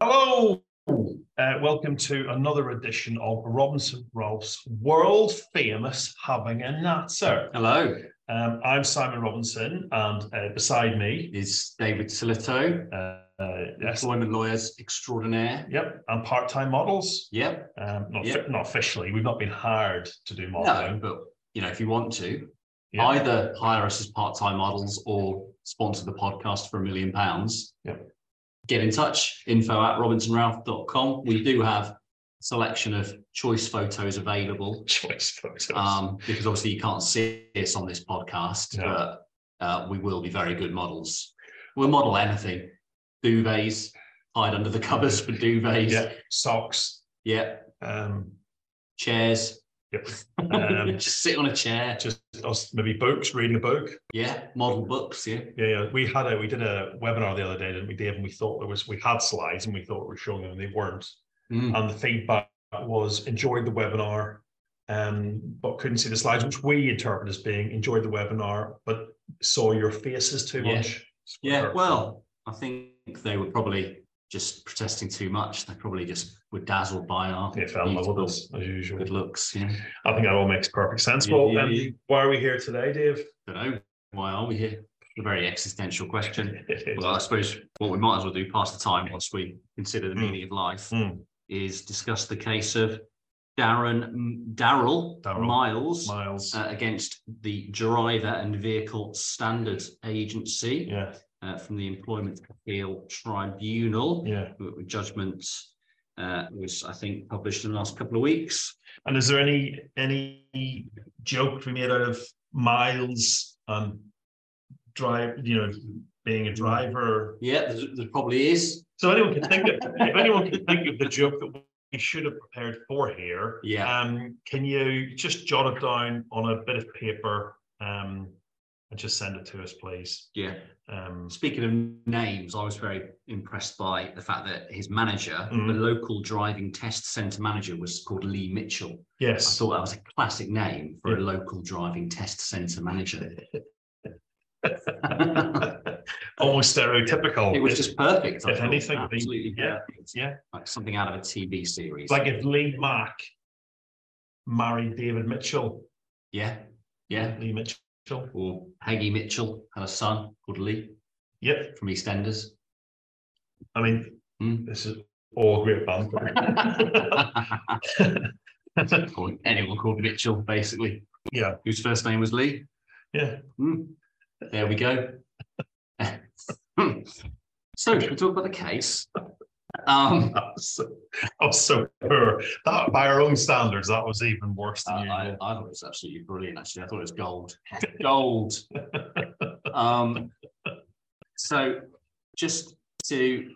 Hello, uh, welcome to another edition of Robinson Ralph's world famous having a natter. Hello, Um, I'm Simon Robinson, and uh, beside me, is David Silito, uh, uh, yes, employment lawyers extraordinaire. yep, and part-time models. Yep. Um, not, Yep. not officially, we've not been hired to do No, modeling. but you know, if you want to, Yeah. either hire us as part-time models or sponsor the podcast for a million pounds. Yep. Get in touch, info at robinsonralph.com. We do have a selection of choice photos available. Choice photos. Um, because obviously you can't see us on this podcast, No. but uh, we will be very good models. We'll model anything. Duvets, hide under the covers for duvets. yeah, socks. Yeah. Um, Chairs. Yep. Um, Just sit on a chair. just us, maybe books, reading a book. Yeah. Model books. Yeah. Yeah, yeah. We had a we did a webinar the other day, didn't we, Dave? And we thought there was we had slides and we thought we were showing them and they weren't. Mm. And the feedback was enjoyed the webinar, um, but couldn't see the slides, which we interpret as being enjoyed the webinar, but saw your faces too Yeah. much. Yeah. Well, I think they were probably just protesting too much. They probably just were dazzled by our they fell in love with beautiful us as usual. good looks. Know. I think that all makes perfect sense. Yeah, well, yeah, um, yeah. why are we here today, Dave? I Don't know why are we here? A very existential question. Well, I suppose what we might as well do, pass the time whilst we consider the Mm. meaning of life, Mm, is discuss the case of Darren Darrell Miles Miles. uh, against the Driver and Vehicle Standards Agency yeah, uh, from the Employment Appeal Tribunal. yeah. Judgment uh, was, I think, published in the last couple of weeks. And is there any any joke be made out of Miles and drive, you know, being a driver? Yeah, there, there probably is. So anyone can think of if anyone can think of the joke that we should have prepared for here, Yeah. um, can you just jot it down on a bit of paper um, and just send it to us, please? Yeah. Um, Speaking of names, I was very impressed by the fact that his manager, Mhm. the local driving test centre manager, was called Lee Mitchell. Yes. I thought that was a classic name for a local driving test centre manager. Almost stereotypical. It was just perfect. I if thought. anything, absolutely yeah. perfect. yeah. Like something out of a TV series. Like if Lee Mack married David Mitchell. yeah, yeah. Lee Mitchell. Or Peggy Mitchell had a son called Lee Yep. from EastEnders. I mean, Hmm. this is all great fun. or anyone called Mitchell, basically, yeah. whose first name was Lee. Yeah. Hmm. There we go. so, should we talk about the case? Um, That was so, was so poor. That by our own standards, that was even worse than I, I, usual. I thought it was absolutely brilliant. Actually, I thought it was gold. Gold. Um, so, just to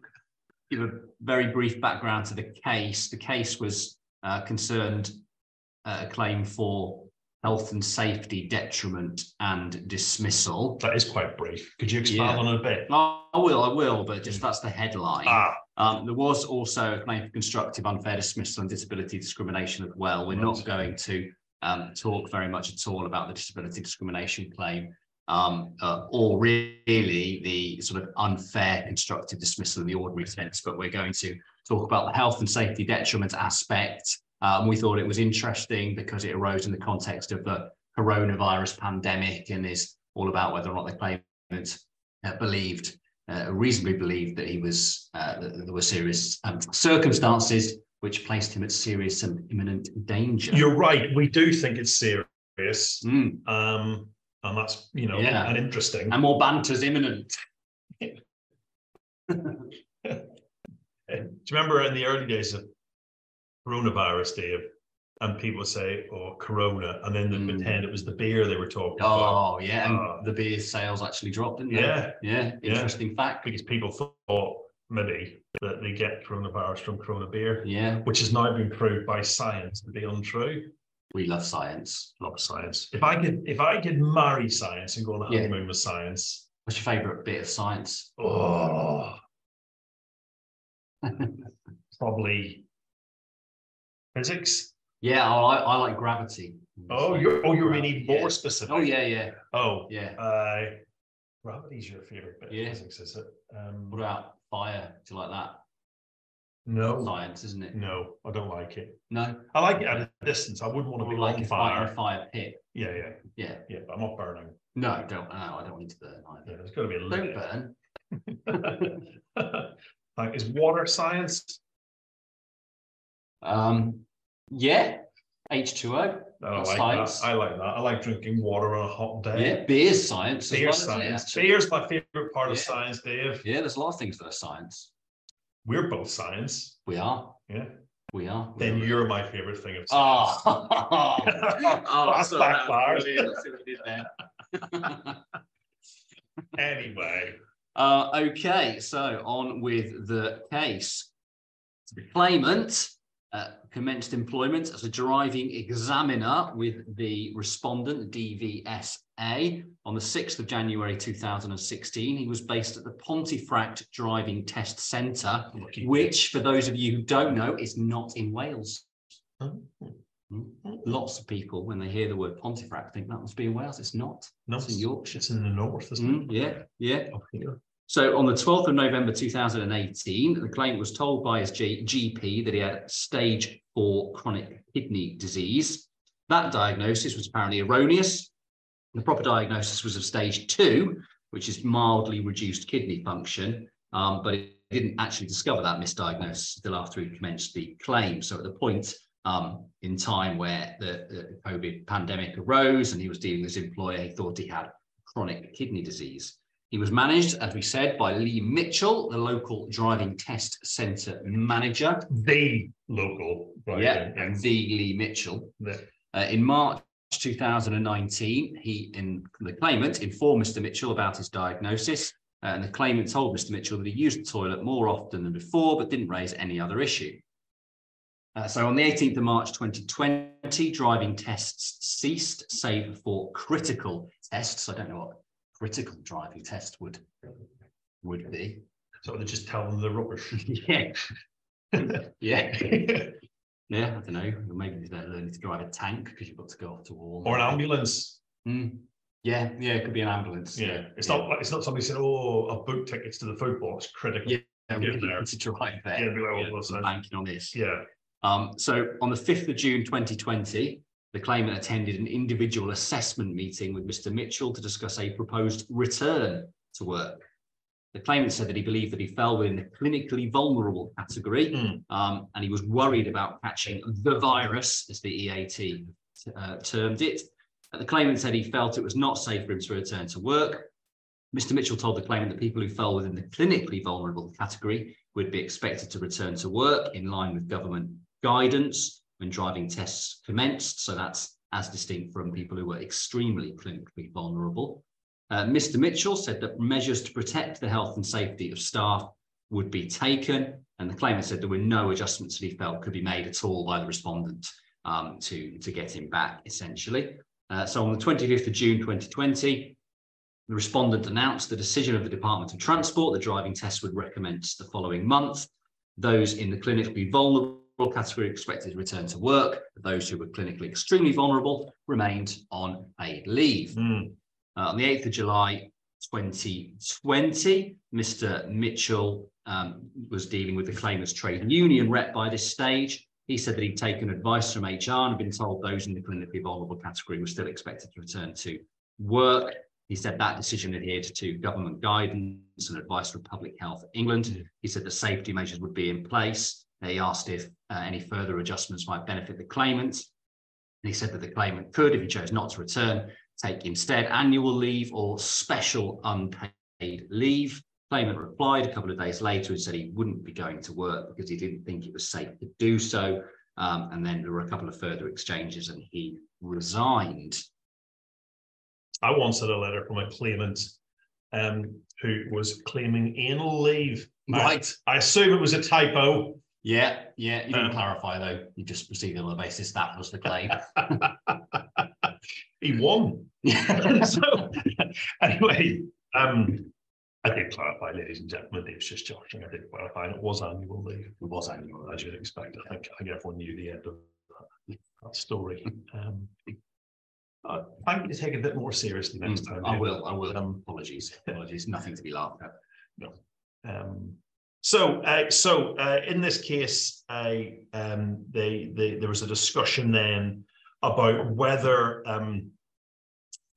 give a very brief background to the case, the case was uh, concerned uh, a claim for health and safety detriment and dismissal. That is quite brief. Could you expand Yeah. on it a bit? I will, I will, but just that's the headline. Ah, Um, there was also a claim for constructive unfair dismissal and disability discrimination as well. We're not going to um, talk very much at all about the disability discrimination claim um, uh, or really the sort of unfair constructive dismissal in the ordinary sense, but we're going to talk about the health and safety detriment aspect. Um, we thought it was interesting because it arose in the context of the coronavirus pandemic and is all about whether or not the claimant uh, believed reasonably believed that he was uh, that there were serious um, circumstances which placed him at serious and imminent danger. you're right. We do think it's serious. Mm, Um, and that's, you know, Yeah. and interesting. and more banter's imminent. Uh, Do you remember in the early days of coronavirus, Dave? And people say, "Oh, Corona," and then they Mm. pretend it was the beer they were talking about Oh yeah, and Uh, the beer sales actually dropped, didn't they? Yeah, yeah. Yeah. Interesting fact. because people thought maybe that they get coronavirus from Corona beer, Yeah, which has now been proved by science to be untrue. we love science. Of science. If I could, if I could marry science and go on a Yeah. honeymoon with science, What's your favourite bit of science? oh, probably physics. Yeah, I like, I like gravity. Oh, you're, oh, you're Gravity, really yeah. more specific. Oh, yeah, yeah, Oh, yeah. uh, gravity's your favorite bit Yeah. of physics, is it? Um, What about fire? Do you like that? no, Science, isn't it? no, I don't like it. No. I like it at a distance. I wouldn't want to be like on fire, fire. a fire pit. Yeah, yeah, Yeah. yeah, but I'm not burning. No, don't. No, I don't want to burn Yeah, either. there's got to be a limit. Don't burn. Like, is water science? Um, yeah. H two O. I like Science. that. I like that. I like drinking water on a hot day. Yeah, beer's science. as Beer well, science. Beer's my favorite part of science, Dave. Yeah, there's a lot of things that are science. We're both science. We are. Yeah. We are. Then you're my favorite thing of science. Oh, oh That's sorry, that was backfired. see what you did there. Anyway, Uh, okay, so on with the case. The claimant uh, commenced employment as a driving examiner with the respondent, DVSA, on the 6th of January 2016. He was based at the Pontefract Driving Test Centre, which, for those of you who don't know, is not in Wales. Oh, Lots of people, when they hear the word Pontefract, think that must be in Wales. It's not. No, It's in Yorkshire. It's in the north, isn't Mm, yeah, yeah. So on the 12th of November 2018, the claimant was told by his G- GP that he had stage four chronic kidney disease. That diagnosis was apparently erroneous. The proper diagnosis was of stage two, which is mildly reduced kidney function, um, but it didn't actually discover that misdiagnosis until after he commenced the claim. So at the point um, in time where the, the COVID pandemic arose and he was dealing with his employer, he thought he had chronic kidney disease. He was managed, as we said, by Lee Mitchell, the local driving test centre manager. The local. right, yeah, and the Lee Mitchell. yeah. Uh, in March 2019, he, in the claimant, informed Mr. Mitchell about his diagnosis. uh, and the claimant told Mr. Mitchell that he used the toilet more often than before, but didn't raise any other issue. Uh, so on the 18th of March 2020, driving tests ceased, save for critical tests. I don't know what critical driving test would would be. So they just tell them they're rubbish. yeah, yeah, yeah. I don't know. Maybe they're learning to drive a tank because you've got to go off to war. or an ambulance. Mm. Yeah, yeah. It could be an ambulance. Yeah, it's not like it's not somebody said, "Oh, I've booked tickets to the football." It's critical. Yeah, Get there. to drive there. Yeah, be like, oh, Yeah, what's I'm that? banking on this. Yeah. Um, so on the 5th of June 2020, the claimant attended an individual assessment meeting with Mr. Mitchell to discuss a proposed return to work. The claimant said that he believed that he fell within the clinically vulnerable category Mm. um, and he was worried about catching the virus, as the EAT uh, termed it. The claimant said he felt it was not safe for him to return to work. Mr. Mitchell told the claimant that people who fell within the clinically vulnerable category would be expected to return to work in line with government guidance when driving tests commenced. So that's as distinct from people who were extremely clinically vulnerable. Uh, Mr. Mitchell said that measures to protect the health and safety of staff would be taken, and the claimant said there were no adjustments that he felt could be made at all by the respondent um, to, to get him back, essentially. Uh, so on the 25th of June 2020, the respondent announced the decision of the Department of Transport. The driving test would recommence the following month. Those in the clinically vulnerable category expected to return to work. Those who were clinically extremely vulnerable remained on paid leave. Mm. Uh, on the 8th of July 2020, Mr. Mitchell um, was dealing with the claimant's trade union rep by this stage. He said that he'd taken advice from HR and had been told those in the clinically vulnerable category were still expected to return to work. He said that decision adhered to government guidance and advice from Public Health England. Mm. He said the safety measures would be in place. He asked if uh, any further adjustments might benefit the claimant. And he said that the claimant could, if he chose not to return, take instead annual leave or special unpaid leave. Claimant replied a couple of days later and said he wouldn't be going to work because he didn't think it was safe to do so. Um, and then there were a couple of further exchanges and he resigned. I once had a letter from a claimant um, who was claiming anal leave. I- Right. I, assume it was a typo. Yeah, yeah. You didn't Um, clarify though. You just proceeded on the basis that was the claim. he won. so anyway, um, I did clarify, ladies and gentlemen. It was just joking. I did clarify, and it was annual leave. It was annual. as you'd expect. I think, I think everyone knew the end of that story. Um, uh, thank you to take it a bit more seriously next time. Mm, I Dave. will, I will. Um, Apologies, apologies, nothing to be laughed at. Um, so, uh, so uh, in this case, I um, they, they, there was a discussion then about whether um,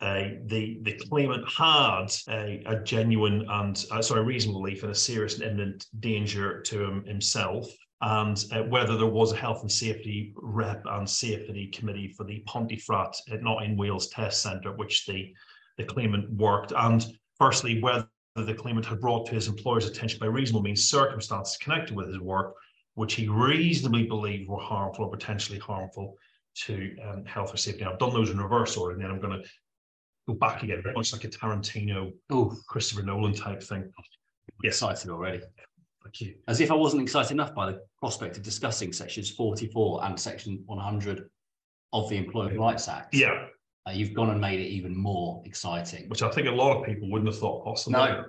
uh, the the claimant had a, a genuine and uh, sorry reasonable belief in a serious and imminent danger to him, himself, and uh, whether there was a health and safety rep and safety committee for the Pontefract uh, not in Wales Test Centre, which the the claimant worked, and firstly whether the claimant had brought to his employer's attention by reasonable means circumstances connected with his work, which he reasonably believed were harmful or potentially harmful to um, health or safety. Now, I've done those in reverse order, and then I'm going to go back again, very much like a Tarantino, Oh, Christopher Nolan type thing. Yes. excited already. Thank you. As if I wasn't excited enough by the prospect of discussing sections forty-four and section one hundred of the Employment Rights Act. Yeah, Uh, you've gone and made it even more exciting. which I think a lot of people wouldn't have thought possible. No,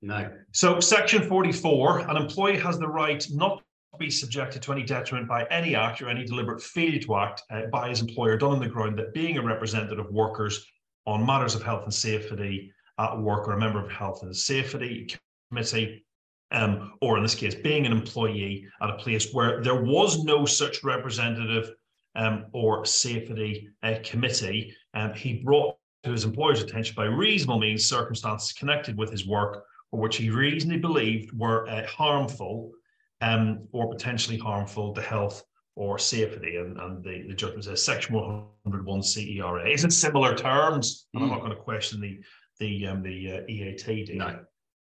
no. So section 44, an employee has the right not to be subjected to any detriment by any act or any deliberate failure to act uh, by his employer done on the ground that being a representative of workers on matters of health and safety at work or a member of health and safety committee, um, or in this case, being an employee at a place where there was no such representative um, or safety uh, committee, um, he brought to his employer's attention by reasonable means circumstances connected with his work or which he reasonably believed were uh, harmful um, or potentially harmful to health or safety. And, and the, the judgment says section 101 CERA. Is it similar terms? And I'm Mm. not going to question the the um, the uh, EAT. No.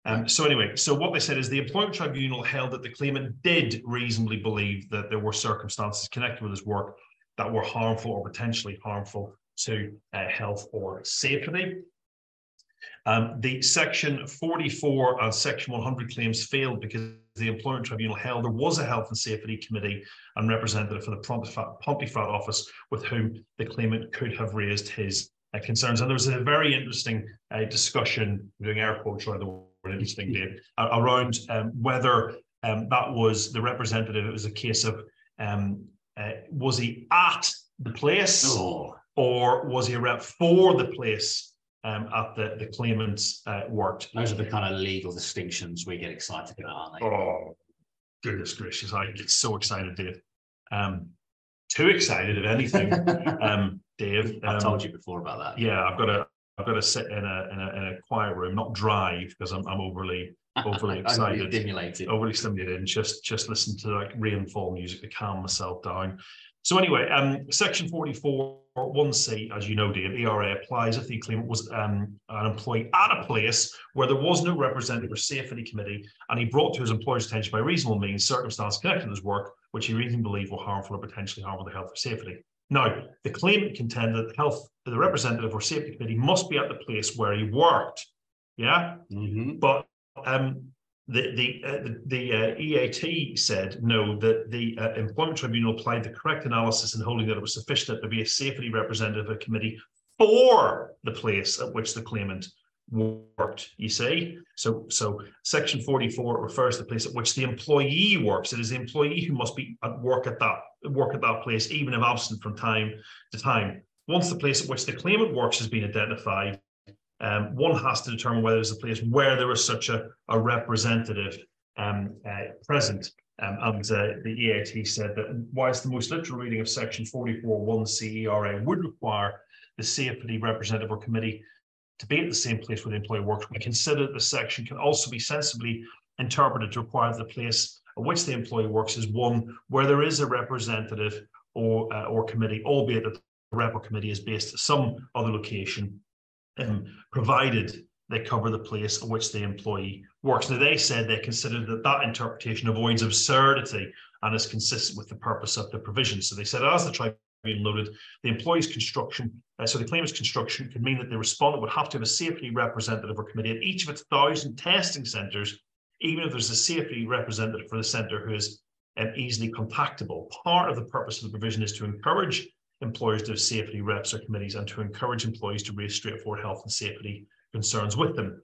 Um, so anyway, so what they said is the employment tribunal held that the claimant did reasonably believe that there were circumstances connected with his work that were harmful or potentially harmful to uh, health or safety. Um, the section 44 and section 100 claims failed because the employment tribunal held there was a health and safety committee and representative for the Pontefract, office with whom the claimant could have raised his uh, concerns. And there was a very interesting uh, discussion, I'm doing air quotes around the word interesting, Dave, around um, whether um, that was the representative. It was a case of um, uh, was he at the place Oh, or was he a rep for the place um, at the, the claimant's uh, worked? those are the kind of legal distinctions we get excited about, aren't they? Oh, goodness gracious. I get so excited, Dave. Um, too excited, if anything, um, Dave. I've um, told you before about that. Yeah, I've got to, I've got to sit in a, in a, in a quiet room, not drive because I'm, I'm overly, overly excited. Stimulated. overly stimulated and just just listen to like rainfall music to calm myself down. So anyway, um, section 44, 1C, as you know, Dave, ERA applies if the claimant was um, an employee at a place where there was no representative or safety committee, and he brought to his employer's attention by reasonable means circumstances connected to his work, which he reasonably believed were harmful or potentially harmful to health or safety. Now, the claimant contended that the health, the representative or safety committee must be at the place where he worked. Yeah. Mhm. But um, the the uh, the, uh, EAT said no that the uh, employment tribunal applied the correct analysis in holding that it was sufficient that there be a safety representative of a committee for the place at which the claimant worked. You see, so so section forty four refers to the place at which the employee works. It is the employee who must be at work at that work at that place, even if absent from time to time. Once the place at which the claimant works has been identified, um, one has to determine whether there's a place where there is such a, a representative um, uh, present. Um, and uh, the EAT said that whilst the most literal reading of section 44.1 CERA would require the safety representative or committee to be at the same place where the employee works, we consider that the section can also be sensibly interpreted to require the place at which the employee works is one where there is a representative or, uh, or committee, albeit that the rep or committee is based at some other location um, provided they cover the place at which the employee works. Now, they said they considered that that interpretation avoids absurdity and is consistent with the purpose of the provision. So they said, as the tribunal noted, the employee's construction, uh, so the claimant's construction could mean that the respondent would have to have a safety representative or committee at each of its thousand testing centres, even if there's a safety representative for the centre who is um, easily contactable. Part of the purpose of the provision is to encourage employers to have safety reps or committees and to encourage employees to raise straightforward health and safety concerns with them.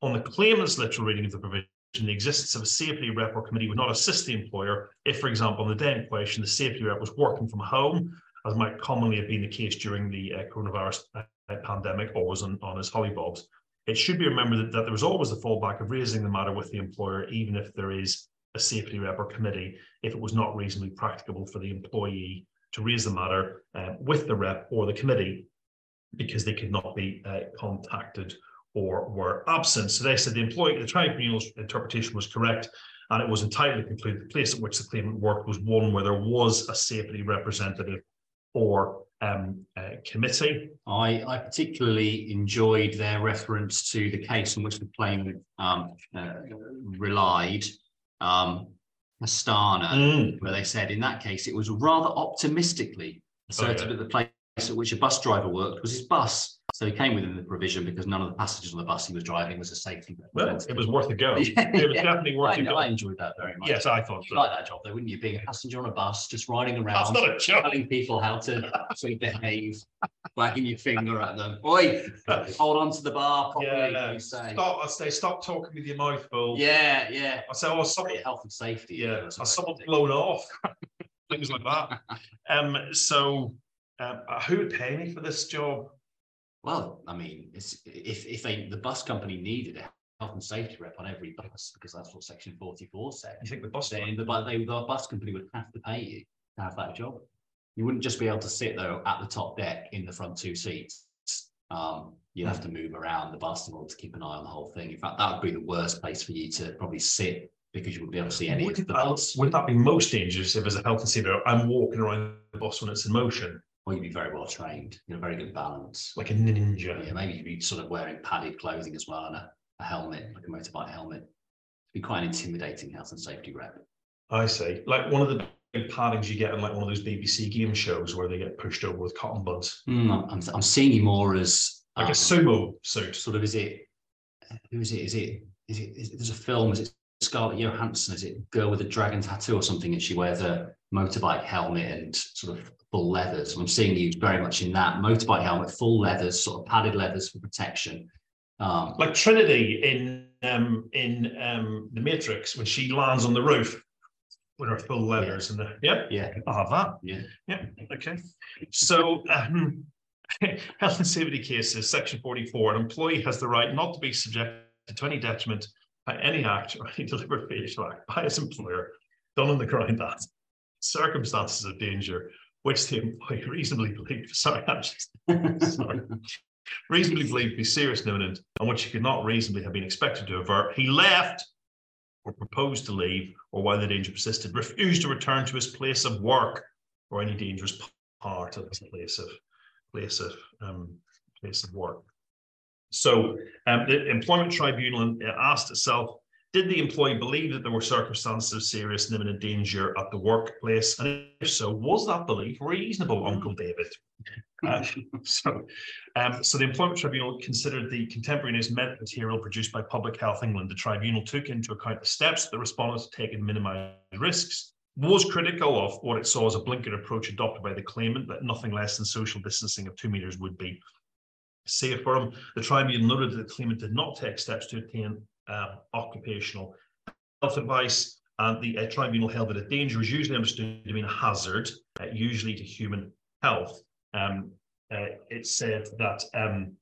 On the claimant's literal reading of the provision, the existence of a safety rep or committee would not assist the employer if, for example, on the day in question, the safety rep was working from home as might commonly have been the case during the uh, coronavirus uh, pandemic, always on, on his hollybobs. It should be remembered that, that there was always the fallback of raising the matter with the employer, even if there is a safety rep or committee, if it was not reasonably practicable for the employee to raise the matter uh, with the rep or the committee because they could not be uh, contacted or were absent. So they said the employee, the tribunal's interpretation was correct, and it was entitled to conclude the place at which the claimant worked was one where there was a safety representative or um, uh, committee. I, I particularly enjoyed their reference to the case in which the claimant um, uh, relied, um, Astana, Mm. where they said in that case it was rather optimistically asserted yeah. that the place at which a bus driver worked was his bus. So he came within the provision because none of the passengers on the bus he was driving was a safety. Well, it was worth a go. Yeah, It was yeah. definitely worth I, a go. I enjoyed that very much. Yes, I thought You'd so. like that job though, wouldn't you? Being a passenger on a bus, just riding around. That's not a job. telling people how to sort of behave, wagging your finger at them. Oi, hold on to the bar properly, Yeah, you say. Stop, I say, stop talking with your mouth full. Yeah, yeah. I say, oh, Sorry, health and safety. yeah, what someone blown off? Things like that. Um, so, um, who would pay me for this job? Well, I mean, it's, if if they the bus company needed a health and safety rep on every bus because that's what Section forty four said. You think the boss? Then the, they, the bus company would have to pay you to have that job. You wouldn't just be able to sit though at the top deck in the front two seats. Um, you'd have to move around the bus in order to keep an eye on the whole thing. In fact, that would be the worst place for you to probably sit because you wouldn't be able to see any Wouldn't the that, bus. wouldn't that be most dangerous if, as a health and safety, I'm walking around the bus when it's in motion, Or you'd be very well trained, you know, very good balance. like a ninja? Yeah, maybe you'd be sort of wearing padded clothing as well and a, a helmet, like a motorbike helmet. It'd be quite an intimidating health and safety rep. I see. Like one of the big paddings you get in like one of those BBC game shows where they get pushed over with cotton buds, Hmm, I'm, I'm seeing you more as like um, a sumo suit. sort of is it who is it is it is it is, there's a film is it Scarlett Johansson is it girl with a dragon tattoo or something and she wears a motorbike helmet and sort of full leathers? I'm seeing you very much in that motorbike helmet full leathers sort of padded leathers for protection. Um Like Trinity in um in um the Matrix when she lands on the roof with her full leathers and the yeah, yeah. I'll have that. yeah. Yeah, okay. So, um, health and safety cases, section forty-four, an employee has the right not to be subjected to any detriment by any act or any deliberate facial act by his employer done on the ground that circumstances of danger which the employee reasonably believes, sorry, I'm just, sorry, reasonably believed to be serious and imminent, and which he could not reasonably have been expected to avert, he left or proposed to leave, or while the danger persisted, refused to return to his place of work or any dangerous part of his place of place of um, place of work. So um, the employment tribunal uh, asked itself, did the employee believe that there were circumstances of serious and imminent danger at the workplace? And if so, was that belief reasonable, Uncle David? Uh, so, um, so the employment tribunal considered the contemporaneous material produced by Public Health England. The tribunal took into account the steps the respondents had taken to minimise risks, was critical of what it saw as a blinkered approach adopted by the claimant that nothing less than social distancing of two meters would be safe for him. The tribunal noted that the claimant did not take steps to obtain uh, occupational health advice, and the uh, tribunal held that a danger is usually understood to mean a hazard, uh, usually to human health. Um, uh, it said that um,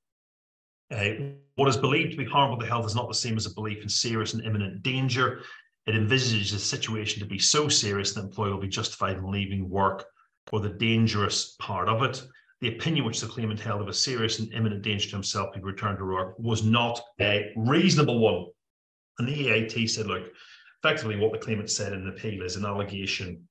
uh, what is believed to be harmful to health is not the same as a belief in serious and imminent danger. It envisages the situation to be so serious that the employee will be justified in leaving work or the dangerous part of it. The opinion which the claimant held of a serious and imminent danger to himself he returned to work was not a reasonable one. And the EAT said, look, effectively what the claimant said in the appeal is an allegation,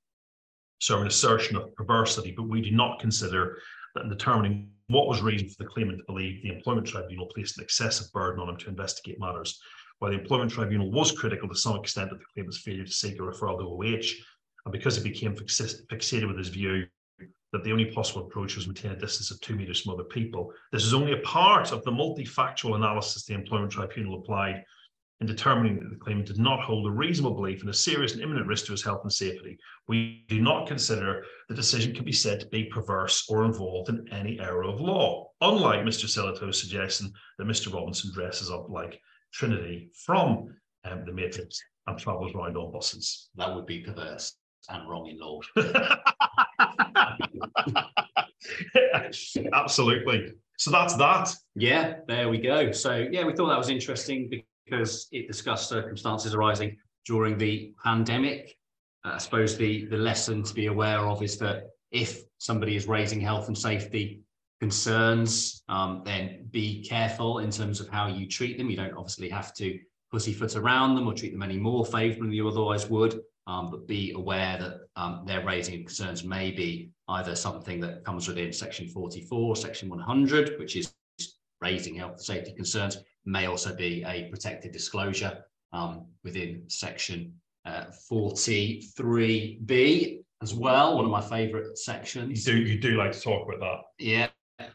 so an assertion of perversity, but we do not consider that in determining what was reason for the claimant to believe the employment tribunal placed an excessive burden on him to investigate matters. While the employment tribunal was critical to some extent of the claimant's failure to seek a referral to OH, and because he became fixated with his view that the only possible approach was maintain a distance of two meters from other people, this is only a part of the multifactual analysis the employment tribunal applied in determining that the claimant did not hold a reasonable belief in a serious and imminent risk to his health and safety. We do not consider the decision can be said to be perverse or involved in any error of law, unlike Mr. Silito's suggestion that Mr. Robinson dresses up like Trinity from um, the Matrix and travels around on buses. that would be perverse and wrong in law Absolutely. So that's that. Yeah, there we go. So yeah, we thought that was interesting because it discussed circumstances arising during the pandemic. Uh, I suppose the the lesson to be aware of is that if somebody is raising health and safety concerns, um, then be careful in terms of how you treat them. You don't obviously have to pussyfoot around them or treat them any more favourably than you otherwise would, um, but be aware that um, their raising concerns may be either something that comes within section 44, section 100, which is raising health and safety concerns, may also be a protected disclosure um, within section uh, 43B as well, one of my favourite sections. You do you do like to talk about that. Yeah,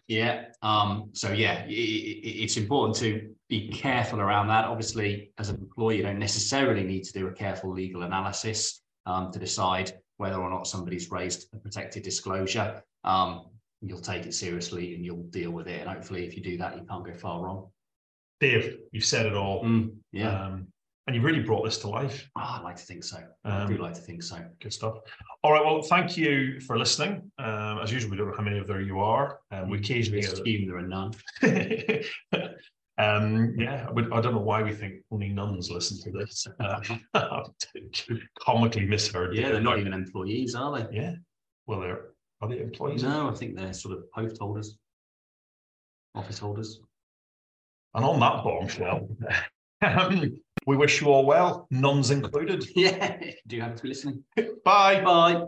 yeah. Um, so yeah, it, it's important to be careful around that. Obviously, as an employee, you don't necessarily need to do a careful legal analysis um, to decide whether or not somebody's raised a protected disclosure. Um, you'll take it seriously and you'll deal with it. And hopefully, if you do that, you can't go far wrong. Dave, you've said it all. Mm, yeah. Um, and you really brought this to life. Oh, I'd like to think so. I do Um, like to think so. Good stuff. All right. Well, thank you for listening. Um, as usual, we don't know how many of there you are. Um, we occasionally We assume there are none. um, yeah, I, don't know why we think only nuns listen to this. Uh, comically misheard. Yeah, they're not even employees, are they? Yeah. Well, they're are they employees? No, I think they're sort of post holders, office holders. And on that bombshell, um, we wish you all well, nuns included. Yeah, do you have to be listening? Bye. Bye.